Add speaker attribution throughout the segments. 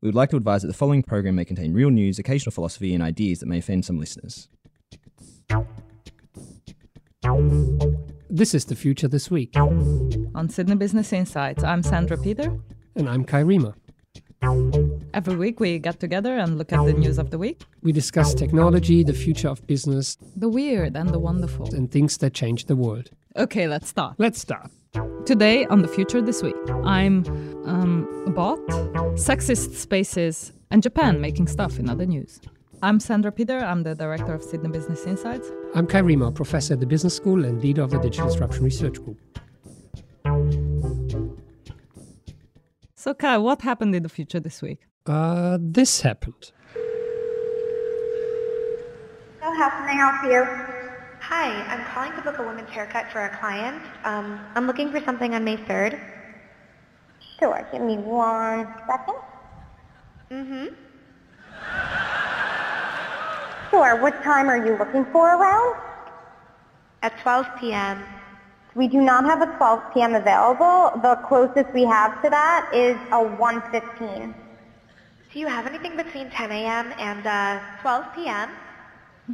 Speaker 1: We would like to advise that the following program may contain real news, occasional philosophy, and ideas that may offend some listeners.
Speaker 2: This is the future this week.
Speaker 3: On Sydney Business Insights, I'm Sandra Peter.
Speaker 2: And I'm Kai Riemer.
Speaker 3: Every week we get together and look at the news of the week,
Speaker 2: We discuss technology, the future of business,
Speaker 3: the weird and the wonderful.
Speaker 2: and things that change the world.
Speaker 3: Okay, let's start.
Speaker 2: Let's start.
Speaker 3: Today on the future this week, I'm um, a bot, sexist spaces, and Japan making stuff in other news. I'm Sandra Peter. I'm the director of Sydney Business Insights.
Speaker 2: I'm Kai Riemer, professor at the Business School and leader of the Digital Disruption Research Group.
Speaker 3: So, Kai, what happened in the future this week?
Speaker 2: Uh, this happened.
Speaker 4: So how can I help you?
Speaker 5: Hi, I'm calling to book a women's haircut for a client. Um, I'm looking for something on May 3rd.
Speaker 4: Sure, give me one second.
Speaker 5: Mm-hmm.
Speaker 4: Sure, what time are you looking for around?
Speaker 5: At 12 p.m.
Speaker 4: We do not have a 12 p.m. available. The closest we have to that is a 1.15.
Speaker 5: Do you have anything between 10 a.m. and uh, 12 p.m.?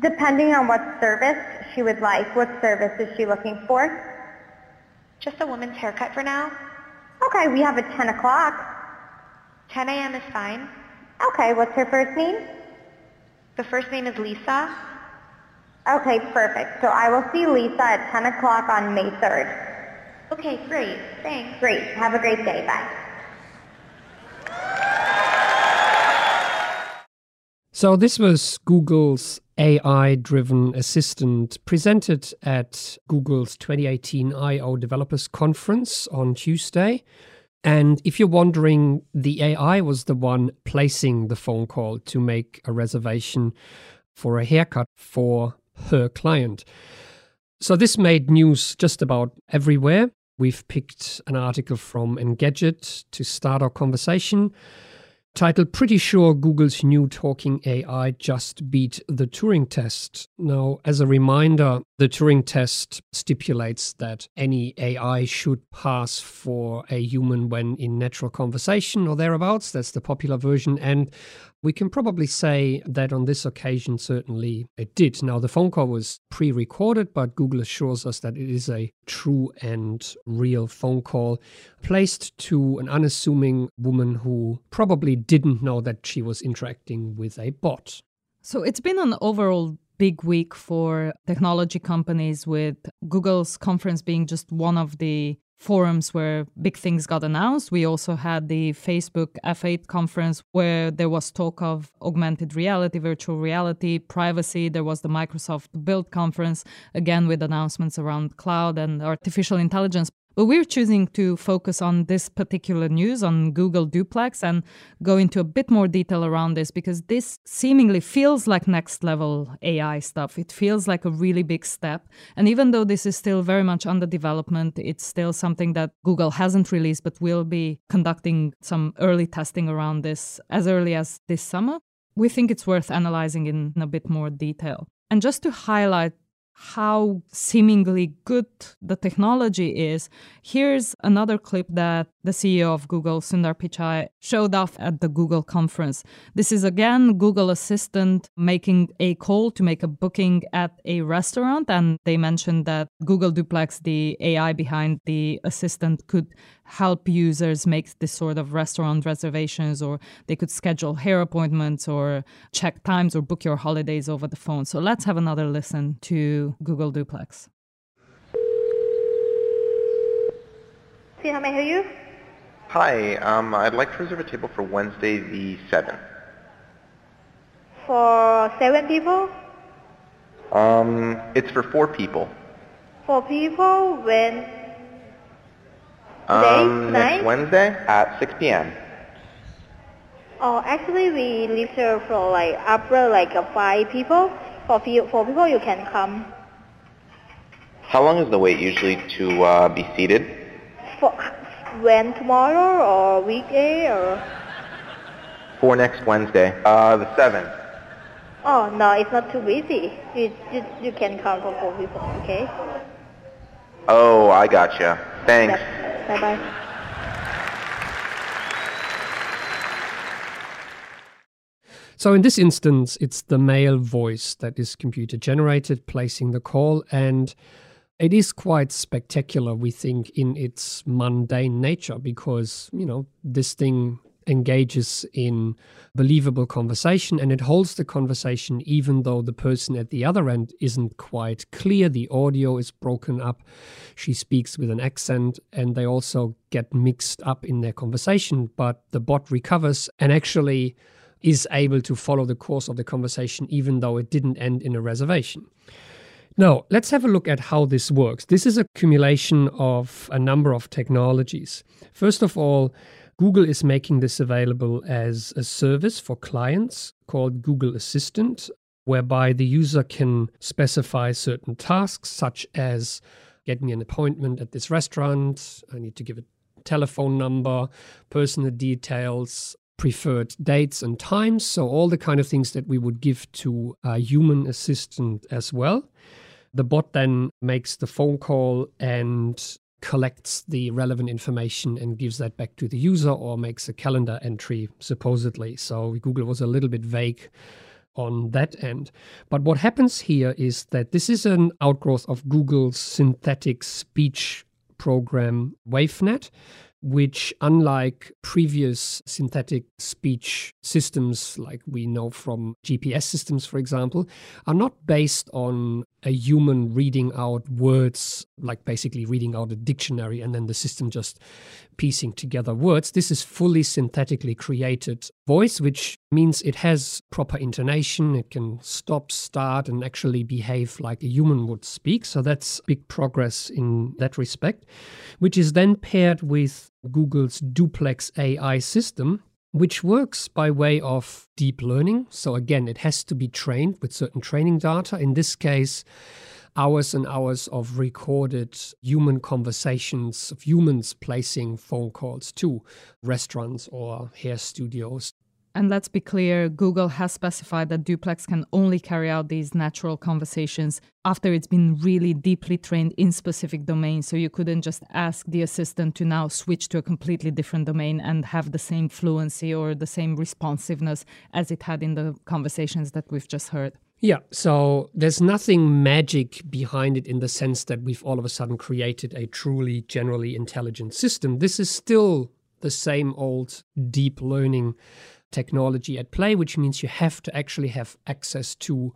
Speaker 4: Depending on what service she would like. What service is she looking for?
Speaker 5: Just a woman's haircut for now?
Speaker 4: Okay, we have a 10 o'clock.
Speaker 5: 10 a.m. is fine.
Speaker 4: Okay, what's her first name?
Speaker 5: The first name is Lisa.
Speaker 4: Okay, perfect. So I will see Lisa at 10 o'clock on May 3rd.
Speaker 5: Okay, great. Thanks.
Speaker 4: Great. Have a great day. Bye.
Speaker 2: So, this was Google's AI driven assistant presented at Google's 2018 I.O. Developers Conference on Tuesday. And if you're wondering, the AI was the one placing the phone call to make a reservation for a haircut for her client. So, this made news just about everywhere. We've picked an article from Engadget to start our conversation titled Pretty Sure Google's New Talking AI Just Beat the Turing Test. Now, as a reminder, the Turing Test stipulates that any AI should pass for a human when in natural conversation or thereabouts. That's the popular version. And we can probably say that on this occasion, certainly it did. Now, the phone call was pre recorded, but Google assures us that it is a true and real phone call placed to an unassuming woman who probably didn't know that she was interacting with a bot.
Speaker 3: So, it's been an overall big week for technology companies, with Google's conference being just one of the forums where big things got announced. We also had the Facebook F8 conference where there was talk of augmented reality, virtual reality, privacy. There was the Microsoft Build conference, again with announcements around cloud and artificial intelligence. But we're choosing to focus on this particular news on Google Duplex and go into a bit more detail around this because this seemingly feels like next level AI stuff. It feels like a really big step. And even though this is still very much under development, it's still something that Google hasn't released, but we'll be conducting some early testing around this as early as this summer. We think it's worth analyzing in a bit more detail. And just to highlight how seemingly good the technology is, here's another clip that the CEO of Google, Sundar Pichai, showed off at the Google conference. This is again Google Assistant making a call to make a booking at a restaurant. And they mentioned that Google Duplex, the AI behind the assistant, could help users make this sort of restaurant reservations or they could schedule hair appointments or check times or book your holidays over the phone. So let's have another listen to Google Duplex.
Speaker 4: See how may I help you?
Speaker 6: Hi, um, I'd like to reserve a table for Wednesday the 7th.
Speaker 4: For seven people?
Speaker 6: Um, it's for four people.
Speaker 4: Four people when
Speaker 6: Um, next
Speaker 4: Tonight?
Speaker 6: Wednesday at 6 p.m.
Speaker 4: Oh, actually, we leave here for like after like uh, five people. For few, four people, you can come.
Speaker 6: How long is the wait usually to uh, be seated?
Speaker 4: For when tomorrow or weekday or?
Speaker 6: For next Wednesday, uh, the 7th.
Speaker 4: Oh no, it's not too busy. You you, you can come for four people. Okay.
Speaker 6: Oh, I gotcha. Thanks.
Speaker 4: Bye bye.
Speaker 2: So in this instance, it's the male voice that is computer generated placing the call and it is quite spectacular, we think, in its mundane nature because, you know, this thing engages in believable conversation and it holds the conversation even though the person at the other end isn't quite clear. The audio is broken up. She speaks with an accent and they also get mixed up in their conversation, but the bot recovers and actually is able to follow the course of the conversation even though it didn't end in a reservation. Now, let's have a look at how this works. This is a accumulation of a number of technologies. First of all, Google is making this available as a service for clients called Google Assistant, whereby the user can specify certain tasks, such as get me an appointment at this restaurant, I need to give a telephone number, personal details, preferred dates and times. So, all the kind of things that we would give to a human assistant as well. The bot then makes the phone call and collects the relevant information and gives that back to the user or makes a calendar entry, supposedly. So Google was a little bit vague on that end. But what happens here is that this is an outgrowth of Google's synthetic speech program WaveNet, which, unlike previous synthetic speech systems, like we know from GPS systems, for example, are not based on a human reading out words, like basically reading out a dictionary and then the system just piecing together words. This is fully synthetically created voice, which means it has proper intonation. It can stop, start, and actually behave like a human would speak. So that's big progress in that respect, which is then paired with Google's duplex AI system, which works by way of deep learning. So, again, it has to be trained with certain training data. In this case, hours and hours of recorded human conversations of humans placing phone calls to restaurants or hair studios
Speaker 3: and let's be clear Google has specified that Duplex can only carry out these natural conversations after it's been really deeply trained in specific domains. So you couldn't just ask the assistant to now switch to a completely different domain and have the same fluency or the same responsiveness as it had in the conversations that we've just heard.
Speaker 2: Yeah, so there's nothing magic behind it in the sense that we've all of a sudden created a truly generally intelligent system. This is still the same old deep learning technology at play, which means you have to actually have access to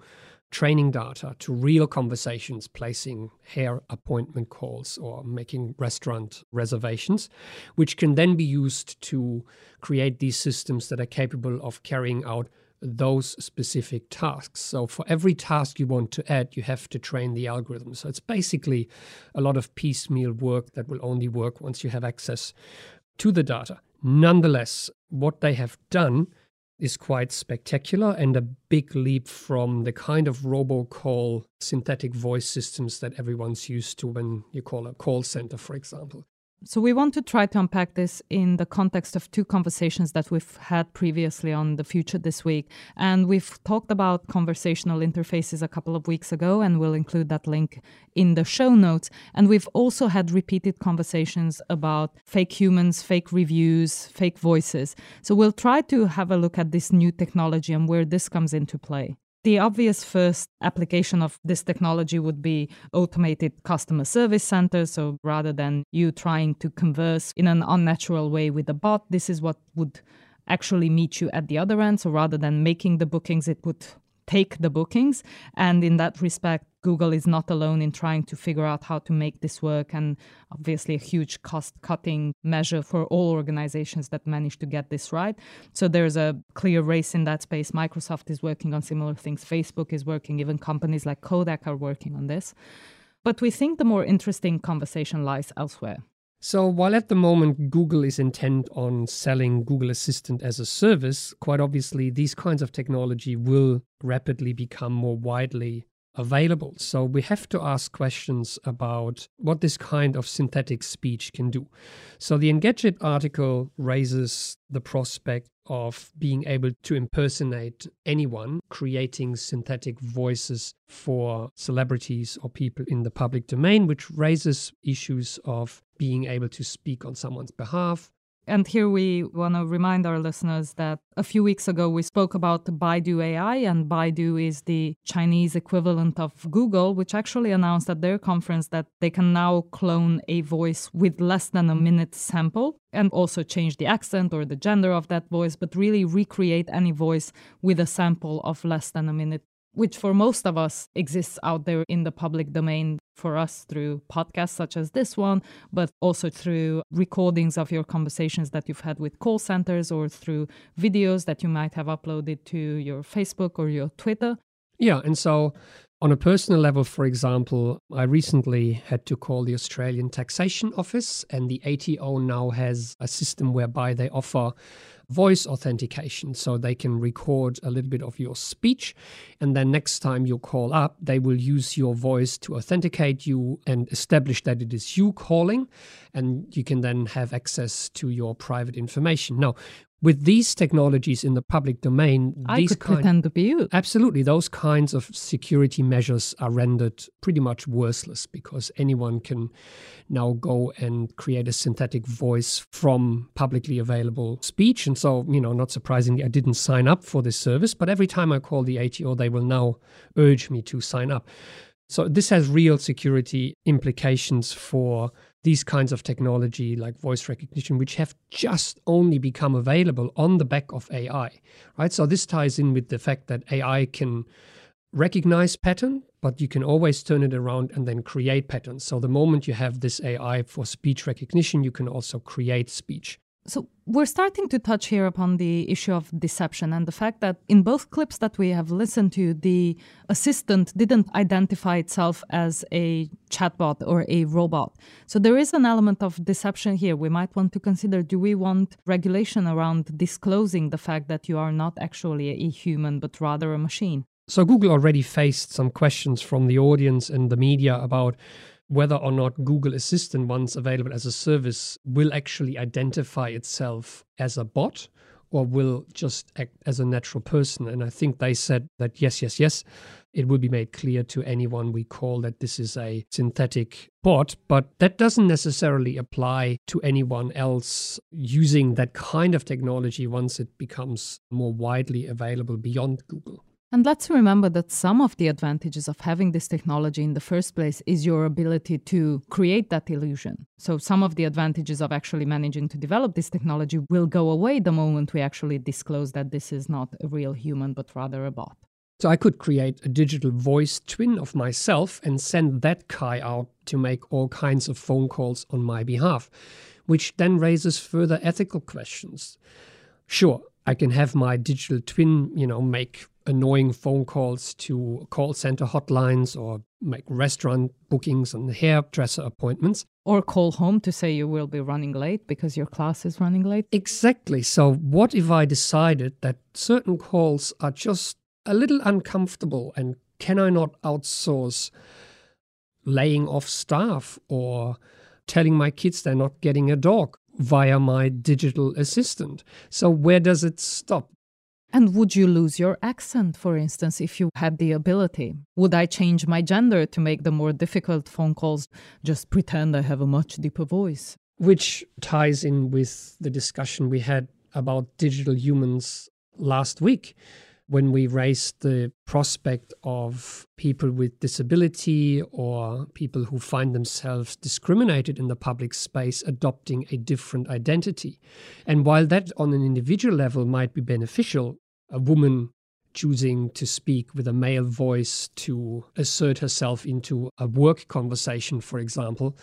Speaker 2: training data, to real conversations, placing hair appointment calls or making restaurant reservations, which can then be used to create these systems that are capable of carrying out those specific tasks. So, for every task you want to add, you have to train the algorithm. So, it's basically a lot of piecemeal work that will only work once you have access to the data. Nonetheless, what they have done is quite spectacular and a big leap from the kind of robocall synthetic voice systems that everyone's used to when you call a call center, for example.
Speaker 3: So, we want to try to unpack this in the context of two conversations that we've had previously on The Future This Week. And we've talked about conversational interfaces a couple of weeks ago, and we'll include that link in the show notes. And we've also had repeated conversations about fake humans, fake reviews, fake voices. So, we'll try to have a look at this new technology and where this comes into play. The obvious first application of this technology would be automated customer service centers. So rather than you trying to converse in an unnatural way with a bot, this is what would actually meet you at the other end. So rather than making the bookings, it would take the bookings. And in that respect, Google is not alone in trying to figure out how to make this work, and obviously a huge cost cutting measure for all organizations that manage to get this right. So there's a clear race in that space. Microsoft is working on similar things, Facebook is working, even companies like Kodak are working on this. But we think the more interesting conversation lies elsewhere.
Speaker 2: So, while at the moment Google is intent on selling Google Assistant as a service, quite obviously these kinds of technology will rapidly become more widely available. So we have to ask questions about what this kind of synthetic speech can do. So the Engadget article raises the prospect of being able to impersonate anyone, creating synthetic voices for celebrities or people in the public domain, which raises issues of being able to speak on someone's behalf,
Speaker 3: And here we want to remind our listeners that a few weeks ago we spoke about Baidu AI, and Baidu is the Chinese equivalent of Google, which actually announced at their conference that they can now clone a voice with less than a minute sample and also change the accent or the gender of that voice, but really recreate any voice with a sample of less than a minute which for most of us exists out there in the public domain for us through podcasts such as this one, but also through recordings of your conversations that you've had with call centers or through videos that you might have uploaded to your Facebook or your Twitter.
Speaker 2: Yeah, and so on a personal level, for example, I recently had to call the Australian Taxation Office, and the ATO now has a system whereby they offer voice authentication. So they can record a little bit of your speech. And then next time you call up, they will use your voice to authenticate you and establish that it is you calling. And you can then have access to your private information. Now, with these technologies in the public domain,
Speaker 3: I
Speaker 2: these
Speaker 3: could
Speaker 2: kind,
Speaker 3: pretend to be you.
Speaker 2: Absolutely. Those kinds of security measures are rendered pretty much worthless because anyone can now go and create a synthetic voice from publicly available speech. And so, you know, not surprisingly, I didn't sign up for this service, but every time I call the ATO, they will now urge me to sign up. So this has real security implications for these kinds of technology like voice recognition, which have just only become available on the back of AI, right? So this ties in with the fact that AI can recognize pattern, but you can always turn it around and then create patterns. So the moment you have this AI for speech recognition, you can also create speech.
Speaker 3: So we're starting to touch here upon the issue of deception and the fact that in both clips that we have listened to, the assistant didn't identify itself as a chatbot or a robot. So there is an element of deception here. We might want to consider do we want regulation around disclosing the fact that you are not actually a human, but rather a machine?
Speaker 2: So Google already faced some questions from the audience and the media about whether or not Google Assistant, once available as a service, will actually identify itself as a bot or will just act as a natural person. And I think they said that yes, yes, yes, it will be made clear to anyone we call that this is a synthetic bot. But that doesn't necessarily apply to anyone else using that kind of technology once it becomes more widely available beyond Google.
Speaker 3: And let's remember that some of the advantages of having this technology in the first place is your ability to create that illusion. So, some of the advantages of actually managing to develop this technology will go away the moment we actually disclose that this is not a real human, but rather a bot.
Speaker 2: So, I could create a digital voice twin of myself and send that guy out to make all kinds of phone calls on my behalf, which then raises further ethical questions. Sure, I can have my digital twin, you know, make annoying phone calls to call center hotlines or make restaurant bookings and hairdresser appointments.
Speaker 3: Or call home to say you will be running late because your class is running late.
Speaker 2: Exactly. So, what if I decided that certain calls are just a little uncomfortable and can I not outsource laying off staff or telling my kids they're not getting a dog via my digital assistant? So, where does it stop?
Speaker 3: And would you lose your accent, for instance, if you had the ability? Would I change my gender to make the more difficult phone calls just pretend I have a much deeper voice?
Speaker 2: Which ties in with the discussion we had about digital humans last week when we raised the prospect of people with disability or people who find themselves discriminated in the public space adopting a different identity. And while that on an individual level might be beneficial, a woman choosing to speak with a male voice to assert herself into a work conversation, for example,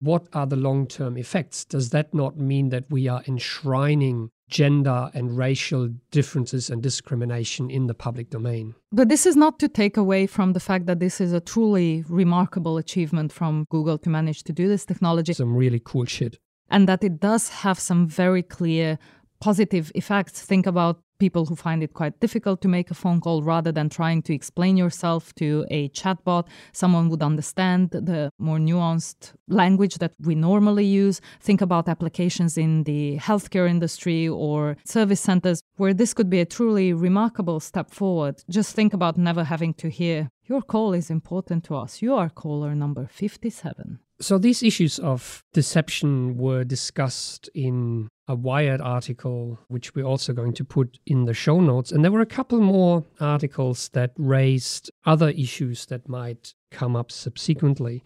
Speaker 2: what are the long term effects? Does that not mean that we are enshrining gender and racial differences and discrimination in the public domain?
Speaker 3: But this is not to take away from the fact that this is a truly remarkable achievement from Google to manage to do this technology.
Speaker 2: Some really cool shit.
Speaker 3: And that it does have some very clear positive effects. Think about people who find it quite difficult to make a phone call rather than trying to explain yourself to a chatbot. Someone would understand the more nuanced language that we normally use. Think about applications in the healthcare industry or service centers where this could be a truly remarkable step forward. Just think about never having to hear, Your call is important to us. You are caller number 57.
Speaker 2: So, these issues of deception were discussed in a Wired article, which we're also going to put in the show notes. And there were a couple more articles that raised other issues that might come up subsequently.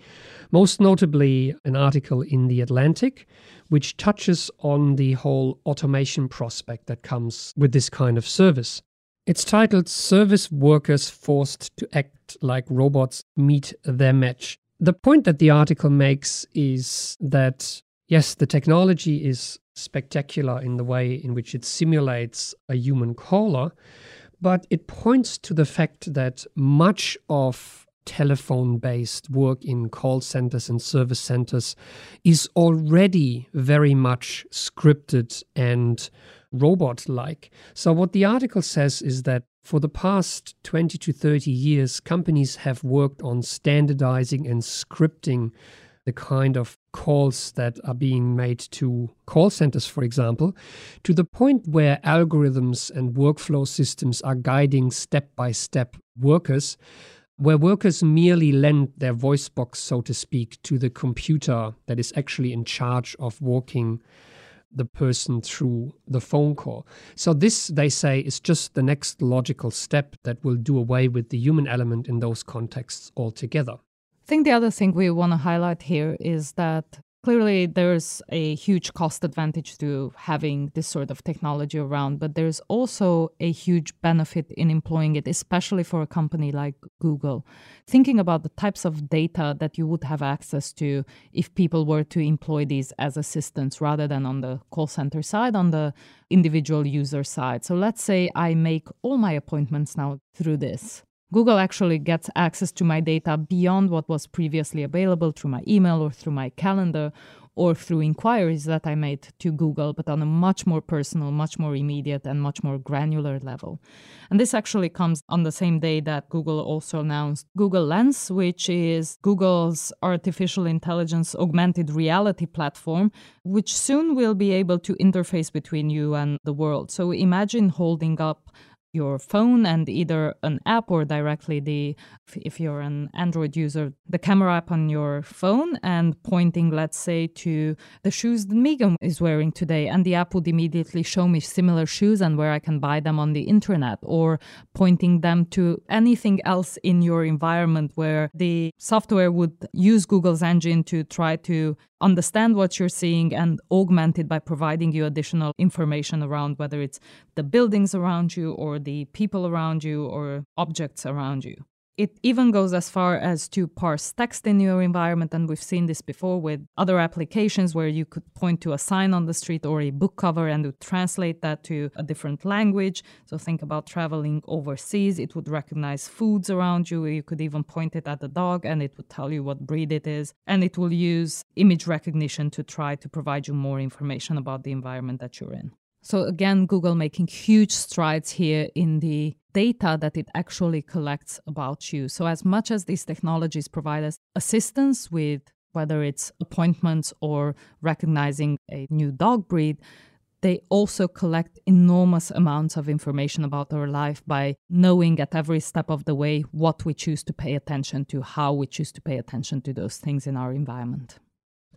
Speaker 2: Most notably, an article in The Atlantic, which touches on the whole automation prospect that comes with this kind of service. It's titled Service Workers Forced to Act Like Robots Meet Their Match. The point that the article makes is that, yes, the technology is spectacular in the way in which it simulates a human caller, but it points to the fact that much of telephone based work in call centers and service centers is already very much scripted and robot like. So, what the article says is that for the past 20 to 30 years, companies have worked on standardizing and scripting the kind of calls that are being made to call centers, for example, to the point where algorithms and workflow systems are guiding step by step workers, where workers merely lend their voice box, so to speak, to the computer that is actually in charge of walking the person through the phone call. So, this, they say, is just the next logical step that will do away with the human element in those contexts altogether.
Speaker 3: I think the other thing we want to highlight here is that clearly there's a huge cost advantage to having this sort of technology around, but there's also a huge benefit in employing it, especially for a company like Google. Thinking about the types of data that you would have access to if people were to employ these as assistants rather than on the call center side, on the individual user side. So let's say I make all my appointments now through this. Google actually gets access to my data beyond what was previously available through my email or through my calendar or through inquiries that I made to Google, but on a much more personal, much more immediate, and much more granular level. And this actually comes on the same day that Google also announced Google Lens, which is Google's artificial intelligence augmented reality platform, which soon will be able to interface between you and the world. So imagine holding up your phone and either an app or directly the if you're an android user the camera app on your phone and pointing let's say to the shoes that megan is wearing today. And the app would immediately show me similar shoes and where i can buy them on the internet or pointing them to anything else in your environment where the software would use google's engine to try to understand what you're seeing and augment it by providing you additional information around whether it's the buildings around you or the people around you or objects around you. It even goes as far as to parse text in your environment, and we've seen this before with other applications where you could point to a sign on the street or a book cover and would translate that to a different language. So think about traveling overseas, it would recognize foods around you. You could even point it at the dog and it would tell you what breed it is. And it will use image recognition to try to provide you more information about the environment that you're in. So again, Google making huge strides here in the data that it actually collects about you. So, as much as these technologies provide us assistance with whether it's appointments or recognizing a new dog breed, they also collect enormous amounts of information about our life by knowing at every step of the way what we choose to pay attention to, how we choose to pay attention to those things in our environment.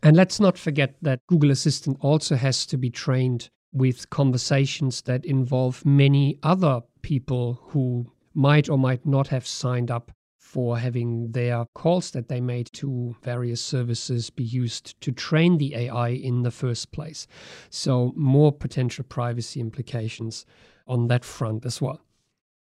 Speaker 2: And let's not forget that Google Assistant also has to be trained with conversations that involve many other people who might or might not have signed up for having their calls that they made to various services be used to train the AI in the first place. So, more potential privacy implications on that front as well.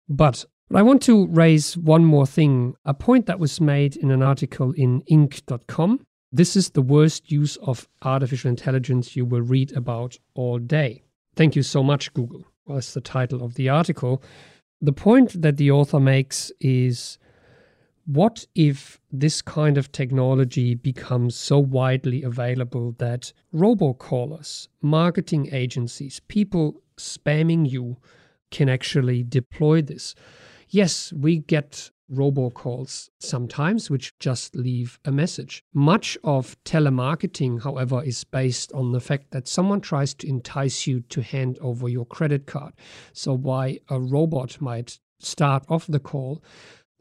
Speaker 2: But I want to raise one more thing a point that was made in an article in Inc.com this is the worst use of artificial intelligence you will read about all day. Thank you so much, Google, was the title of the article. The point that the author makes is what if this kind of technology becomes so widely available that robocallers, marketing agencies, people spamming you can actually deploy this? Yes, we get robocalls sometimes, which just leave a message. Much of telemarketing, however, is based on the fact that someone tries to entice you to hand over your credit card. So, why a robot might start off the call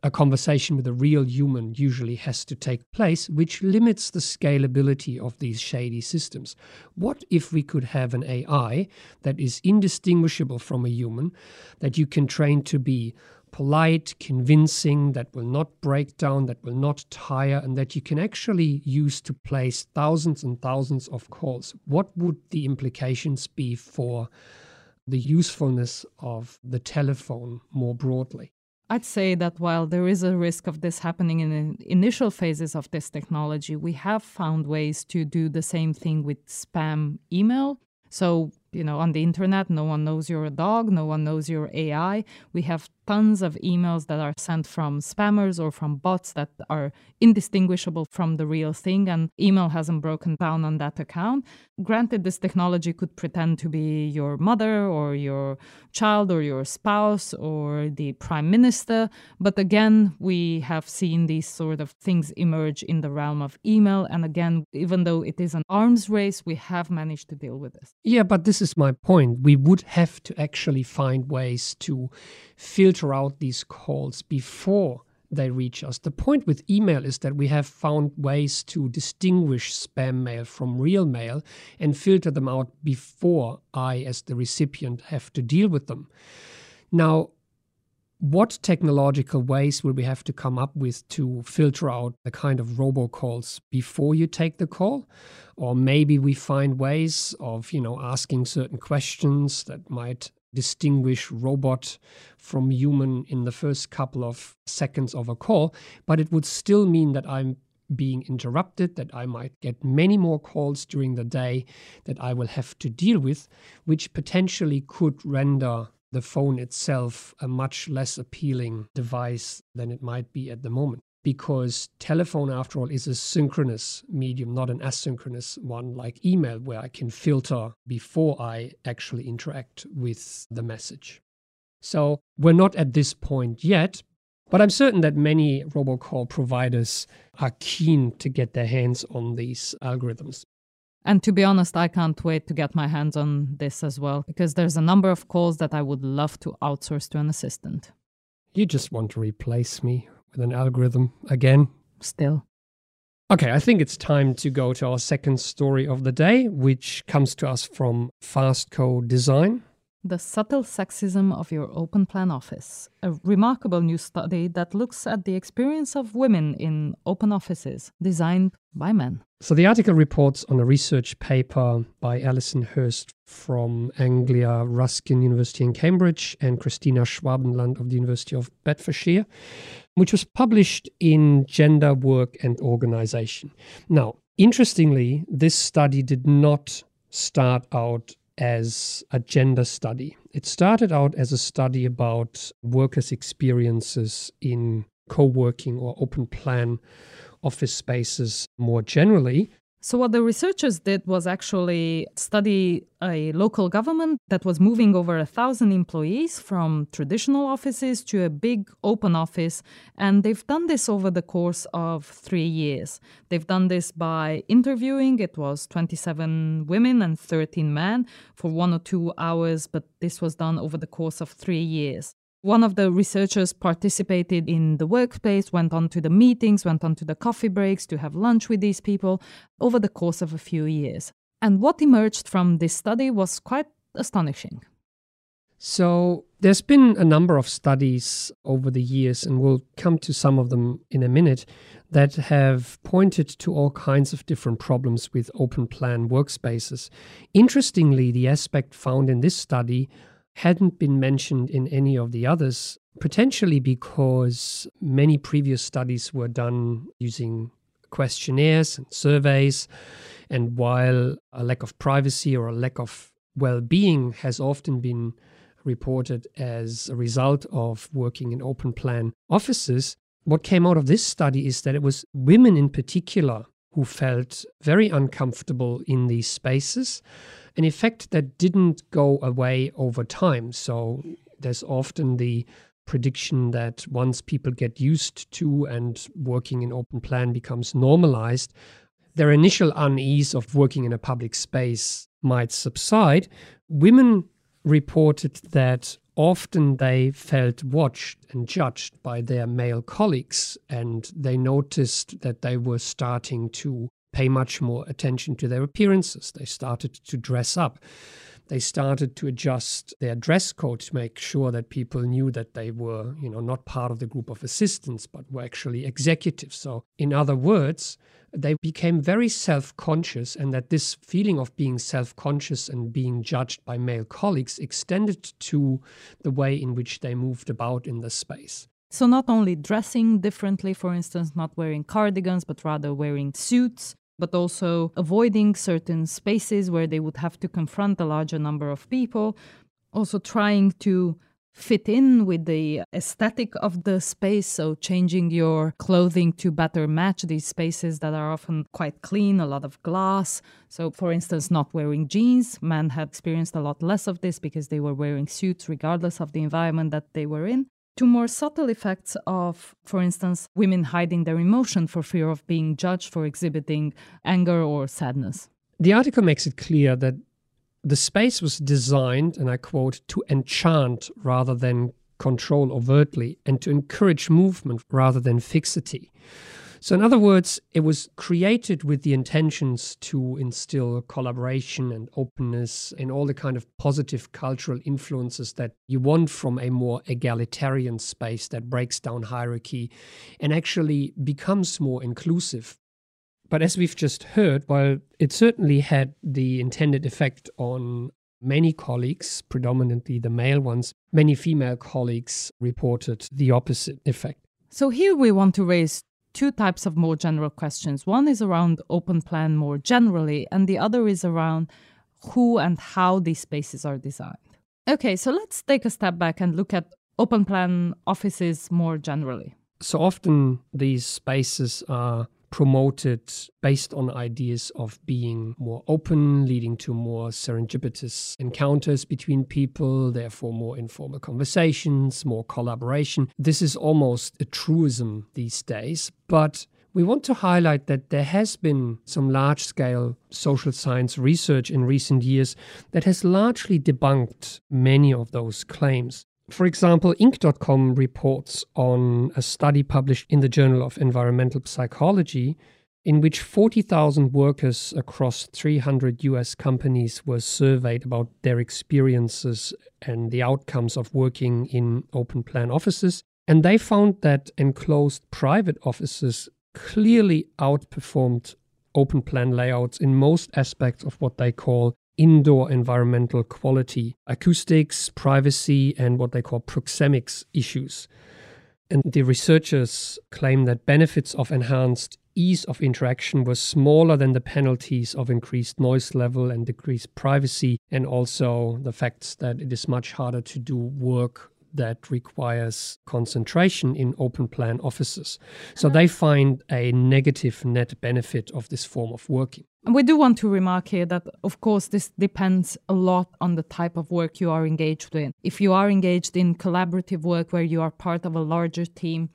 Speaker 2: a conversation with a real human usually has to take place, which limits the scalability of these shady systems. What if we could have an AI that is indistinguishable from a human, that you can train to be polite, convincing, that will not break down, that will not tire, and that you can actually use to place thousands and thousands of calls? What would the implications be for the usefulness of the telephone more broadly?
Speaker 3: I'd say that while there is a risk of this happening in the initial phases of this technology, we have found ways to do the same thing with spam email. So, you know, on the internet, no one knows you're a dog, no one knows you're AI. We have tons of emails that are sent from spammers or from bots that are indistinguishable from the real thing, and email hasn't broken down on that account. Granted, this technology could pretend to be your mother or your child or your spouse or the prime minister, but again, we have seen these sort of things emerge in the realm of email. And again, even though it is an arms race, we have managed to deal with this.
Speaker 2: Yeah, but this is my point. We would have to actually find ways to filter out these calls before they reach us. The point with email is that we have found ways to distinguish spam mail from real mail and filter them out before I, as the recipient, have to deal with them. Now, what technological ways will we have to come up with to filter out the kind of robocalls before you take the call or maybe we find ways of you know asking certain questions that might distinguish robot from human in the first couple of seconds of a call, but it would still mean that I'm being interrupted, that I might get many more calls during the day that I will have to deal with, which potentially could render the phone itself a much less appealing device than it might be at the moment because telephone, after all, is a synchronous medium, not an asynchronous one like email, where I can filter before I actually interact with the message. So we're not at this point yet, but I'm certain that many robocall providers are keen to get their hands on these algorithms.
Speaker 3: And to be honest, I can't wait to get my hands on this as well, because there's a number of calls that I would love to outsource to an assistant.
Speaker 2: You just want to replace me with an algorithm again.
Speaker 3: Still.
Speaker 2: Okay, I think it's time to go to our second story of the day, which comes to us from Fastco Design.
Speaker 3: The Subtle Sexism of Your Open Plan Office, a remarkable new study that looks at the experience of women in open offices designed by men.
Speaker 2: So, the article reports on a research paper by Alison Hirst from Anglia Ruskin University in Cambridge and Christina Schwabenland of the University of Bedfordshire, which was published in Gender, Work and Organization. Now, interestingly, this study did not start out as a gender study. It started out as a study about workers' experiences in co working or open plan office spaces more generally.
Speaker 3: So, what the researchers did was actually study a local government that was moving over a thousand employees from traditional offices to a big open office. And they've done this over the course of three years. They've done this by interviewing, it was 27 women and 13 men for one or two hours, but this was done over the course of three years. One of the researchers participated in the workplace, went on to the meetings, went on to the coffee breaks to have lunch with these people over the course of a few years. And what emerged from this study was quite astonishing.
Speaker 2: So, there's been a number of studies over the years, and we'll come to some of them in a minute, that have pointed to all kinds of different problems with open plan workspaces. Interestingly, the aspect found in this study hadn't been mentioned in any of the others, potentially because many previous studies were done using questionnaires and surveys. And while a lack of privacy or a lack of well being has often been reported as a result of working in open plan offices, what came out of this study is that it was women in particular who felt very uncomfortable in these spaces an effect that didn't go away over time. So there's often the prediction that once people get used to and working in open plan becomes normalized, their initial unease of working in a public space might subside. Women reported that often they felt watched and judged by their male colleagues, and they noticed that they were starting to pay much more attention to their appearances. They started to dress up. They started to adjust their dress code to make sure that people knew that they were, you know, not part of the group of assistants, but were actually executives. So, in other words, they became very self conscious, and that this feeling of being self conscious and being judged by male colleagues extended to the way in which they moved about in the space.
Speaker 3: So, not only dressing differently, for instance, not wearing cardigans, but rather wearing suits, but also avoiding certain spaces where they would have to confront a larger number of people, also trying to fit in with the aesthetic of the space. So, changing your clothing to better match these spaces that are often quite clean, a lot of glass. So, for instance, not wearing jeans. Men had experienced a lot less of this because they were wearing suits regardless of the environment that they were in. To more subtle effects of, for instance, women hiding their emotion for fear of being judged for exhibiting anger or sadness.
Speaker 2: The article makes it clear that the space was designed, and I quote, to enchant rather than control overtly, and to encourage movement rather than fixity. So, in other words, it was created with the intentions to instill collaboration and openness and all the kind of positive cultural influences that you want from a more egalitarian space that breaks down hierarchy and actually becomes more inclusive. But as we've just heard, while it certainly had the intended effect on many colleagues, predominantly the male ones, many female colleagues reported the opposite effect.
Speaker 3: So here we want to raise two types of more general questions. One is around open plan more generally, and the other is around who and how these spaces are designed. Okay, so let's take a step back and look at open plan offices more generally.
Speaker 2: So often these spaces are promoted based on ideas of being more open, leading to more serendipitous encounters between people, therefore, more informal conversations, more collaboration. This is almost a truism these days, but we want to highlight that there has been some large scale social science research in recent years that has largely debunked many of those claims. For example, Inc.com reports on a study published in the Journal of Environmental Psychology in which 40,000 workers across 300 US companies were surveyed about their experiences and the outcomes of working in open plan offices. And they found that enclosed private offices clearly outperformed open plan layouts in most aspects of what they call indoor environmental quality, acoustics, privacy, and what they call proxemics issues. And the researchers claim that benefits of enhanced ease of interaction were smaller than the penalties of increased noise level and decreased privacy, and also the facts that it is much harder to do work that requires concentration in open plan offices. So mm-hmm. they find a negative net benefit of this form of working.
Speaker 3: And we do want to remark here that, of course, this depends a lot on the type of work you are engaged in. If you are engaged in collaborative work where you are part of a larger team,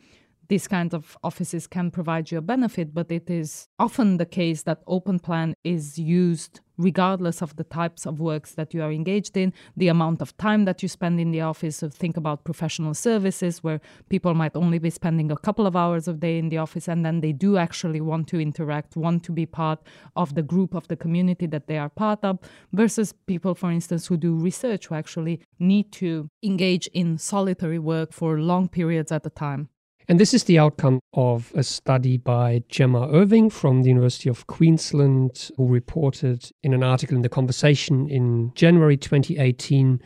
Speaker 3: these kinds of offices can provide you a benefit, but it is often the case that open plan is used regardless of the types of works that you are engaged in, the amount of time that you spend in the office. So think about professional services where people might only be spending a couple of hours a day in the office and then they do actually want to interact, want to be part of the group of the community that they are part of, versus people, for instance, who do research who actually need to engage in solitary work for long periods at a time.
Speaker 2: And this is the outcome of a study by Gemma Irving from the University of Queensland, who reported in an article in The Conversation in January 2018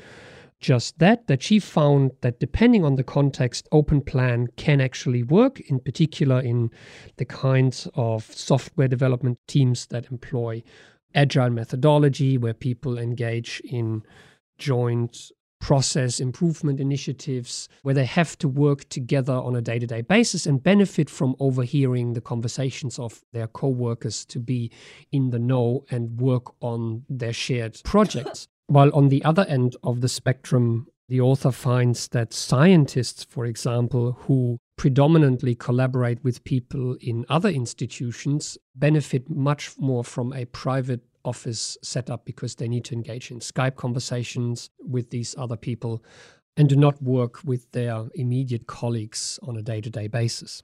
Speaker 2: just that, that she found that depending on the context, open plan can actually work, in particular in the kinds of software development teams that employ agile methodology, where people engage in joint process improvement initiatives where they have to work together on a day to day basis and benefit from overhearing the conversations of their co workers to be in the know and work on their shared projects. While on the other end of the spectrum, the author finds that scientists, for example, who predominantly collaborate with people in other institutions, benefit much more from a private office setup because they need to engage in Skype conversations with these other people and do not work with their immediate colleagues on a day to day basis.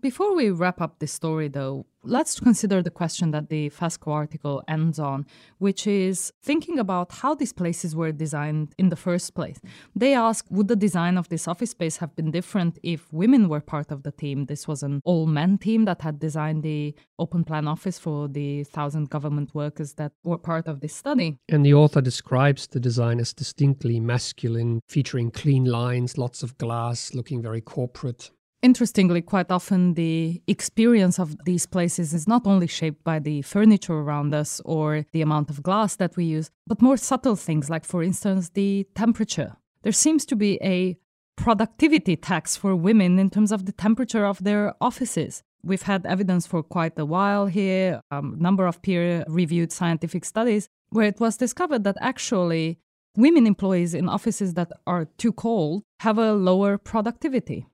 Speaker 3: Before we wrap up this story, though, let's consider the question that the Fastco article ends on, which is thinking about how these places were designed in the first place. They ask Would the design of this office space have been different if women were part of the team? This was an all men team that had designed the open plan office for the thousand government workers that were part of this study.
Speaker 2: And the author describes the design as distinctly masculine, featuring clean lines, lots of glass, looking very corporate.
Speaker 3: Interestingly, quite often the experience of these places is not only shaped by the furniture around us or the amount of glass that we use, but more subtle things like, for instance, the temperature. There seems to be a productivity tax for women in terms of the temperature of their offices. We've had evidence for quite a while here, a um, number of peer reviewed scientific studies, where it was discovered that actually women employees in offices that are too cold have a lower productivity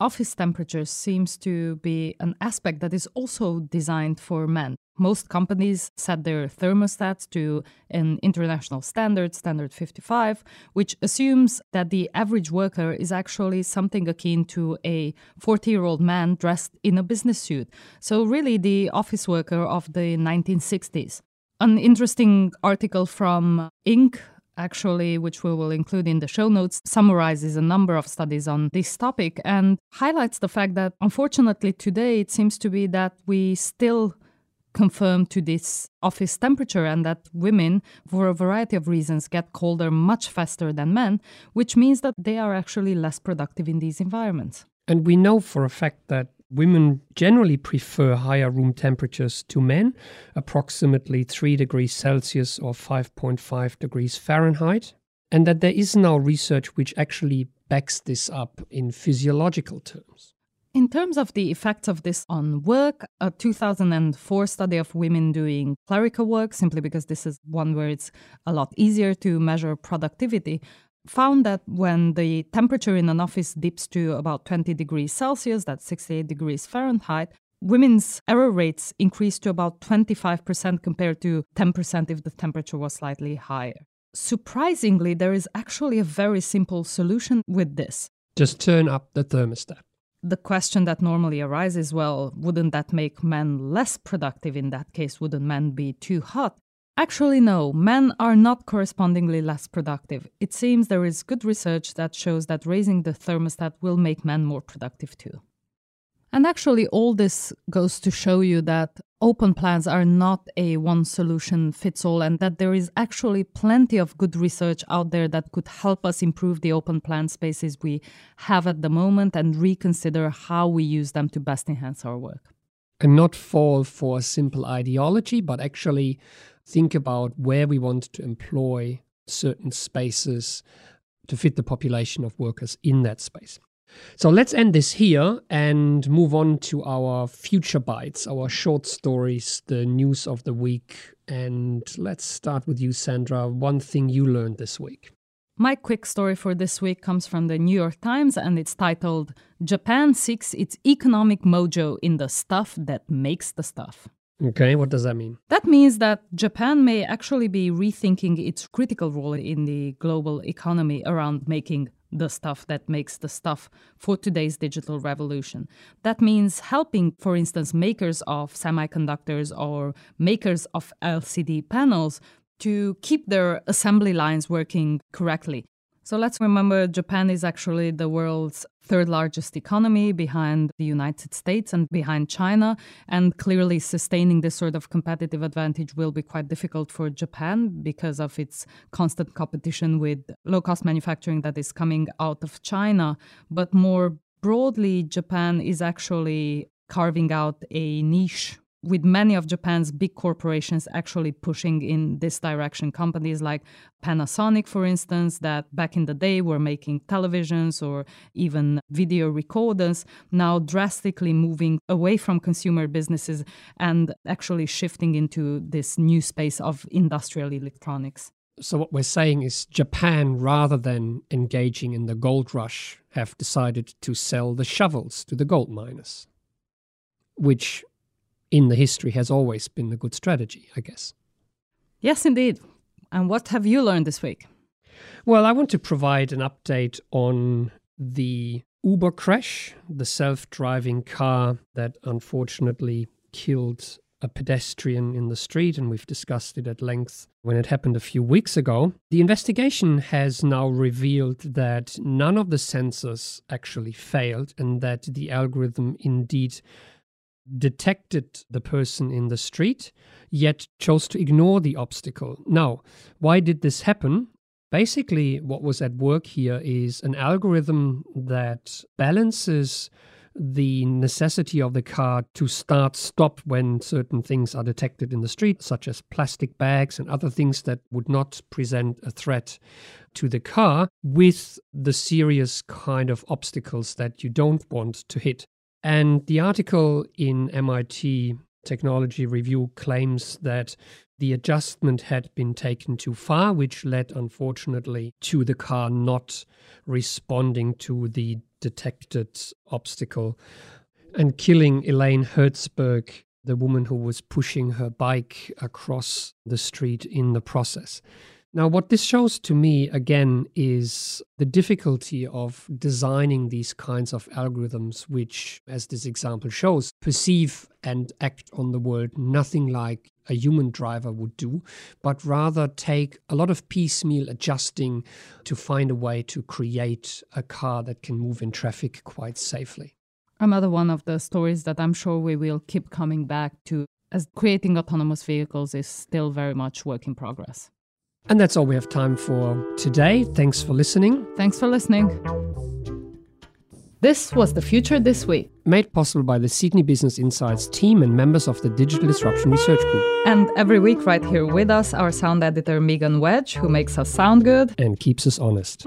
Speaker 3: office temperature seems to be an aspect that is also designed for men. Most companies set their thermostats to an international standard, standard 55, which assumes that the average worker is actually something akin to a 40 year old man dressed in a business suit. So, really, the office worker of the 1960s. An interesting article from Inc actually, which we will include in the show notes, summarizes a number of studies on this topic and highlights the fact that unfortunately today it seems to be that we still confirm to this office temperature and that women, for a variety of reasons, get colder much faster than men, which means that they are actually less productive in these environments.
Speaker 2: And we know for a fact that Women generally prefer higher room temperatures to men, approximately 3 degrees Celsius or 5.5 degrees Fahrenheit, and that there is now research which actually backs this up in physiological terms.
Speaker 3: In terms of the effects of this on work, a 2004 study of women doing clerical work, simply because this is one where it's a lot easier to measure productivity, found that when the temperature in an office dips to about 20 degrees Celsius, that's 68 degrees Fahrenheit, women's error rates increase to about 25% compared to 10% if the temperature was slightly higher. Surprisingly, there is actually a very simple solution with this.
Speaker 2: Just turn up the thermostat.
Speaker 3: The question that normally arises well, wouldn't that make men less productive in that case? Wouldn't men be too hot? Actually, no, men are not correspondingly less productive. It seems there is good research that shows that raising the thermostat will make men more productive too. And actually, all this goes to show you that open plans are not a one solution fits all, and that there is actually plenty of good research out there that could help us improve the open plan spaces we have at the moment and reconsider how we use them to best enhance our work.
Speaker 2: And not fall for a simple ideology, but actually think about where we want to employ certain spaces to fit the population of workers in that space. So let's end this here and move on to our future bites, our short stories, the news of the week. And let's start with you, Sandra. One thing you learned this week.
Speaker 3: My quick story for this week comes from the New York Times and it's titled Japan Seeks Its Economic Mojo in the Stuff That Makes the Stuff.
Speaker 2: Okay, what does that mean?
Speaker 3: That means that Japan may actually be rethinking its critical role in the global economy around making the stuff that makes the stuff for today's digital revolution. That means helping, for instance, makers of semiconductors or makers of LCD panels to keep their assembly lines working correctly. So let's remember Japan is actually the world's third largest economy behind the United States and behind China. And clearly, sustaining this sort of competitive advantage will be quite difficult for Japan because of its constant competition with low cost manufacturing that is coming out of China. But more broadly, Japan is actually carving out a niche with many of Japan's big corporations actually pushing in this direction. Companies like Panasonic, for instance, that back in the day were making televisions or even video recorders, now drastically moving away from consumer businesses and actually shifting into this new space of industrial electronics.
Speaker 2: So, what we're saying is Japan, rather than engaging in the gold rush, have decided to sell the shovels to the gold miners, which in the history has always been a good strategy, I guess.
Speaker 3: Yes, indeed. And what have you learned this week?
Speaker 2: Well, I want to provide an update on the Uber crash, the self driving car that unfortunately killed a pedestrian in the street, and we've discussed it at length when it happened a few weeks ago. The investigation has now revealed that none of the sensors actually failed and that the algorithm indeed detected the person in the street, yet chose to ignore the obstacle. Now, why did this happen? Basically, what was at work here is an algorithm that balances the necessity of the car to start stop when certain things are detected in the street, such as plastic bags and other things that would not present a threat to the car, with the serious kind of obstacles that you don't want to hit. And the article in MIT Technology Review claims that the adjustment had been taken too far, which led, unfortunately, to the car not responding to the detected obstacle and killing Elaine Herzberg, the woman who was pushing her bike across the street in the process. Now, what this shows to me again is the difficulty of designing these kinds of algorithms, which, as this example shows, perceive and act on the world nothing like a human driver would do, but rather take a lot of piecemeal adjusting to find a way to create a car that can move in traffic quite safely.
Speaker 3: Another one of the stories that I'm sure we will keep coming back to as creating autonomous vehicles is still very much work in progress.
Speaker 2: And that's all we have time for today. Thanks for listening.
Speaker 3: Thanks for listening. This was The Future This Week.
Speaker 2: Made possible by the Sydney Business Insights team and members of the Digital Disruption Research Group.
Speaker 3: And every week, right here with us, our sound editor Megan Wedge, who makes us sound good
Speaker 2: and keeps us honest.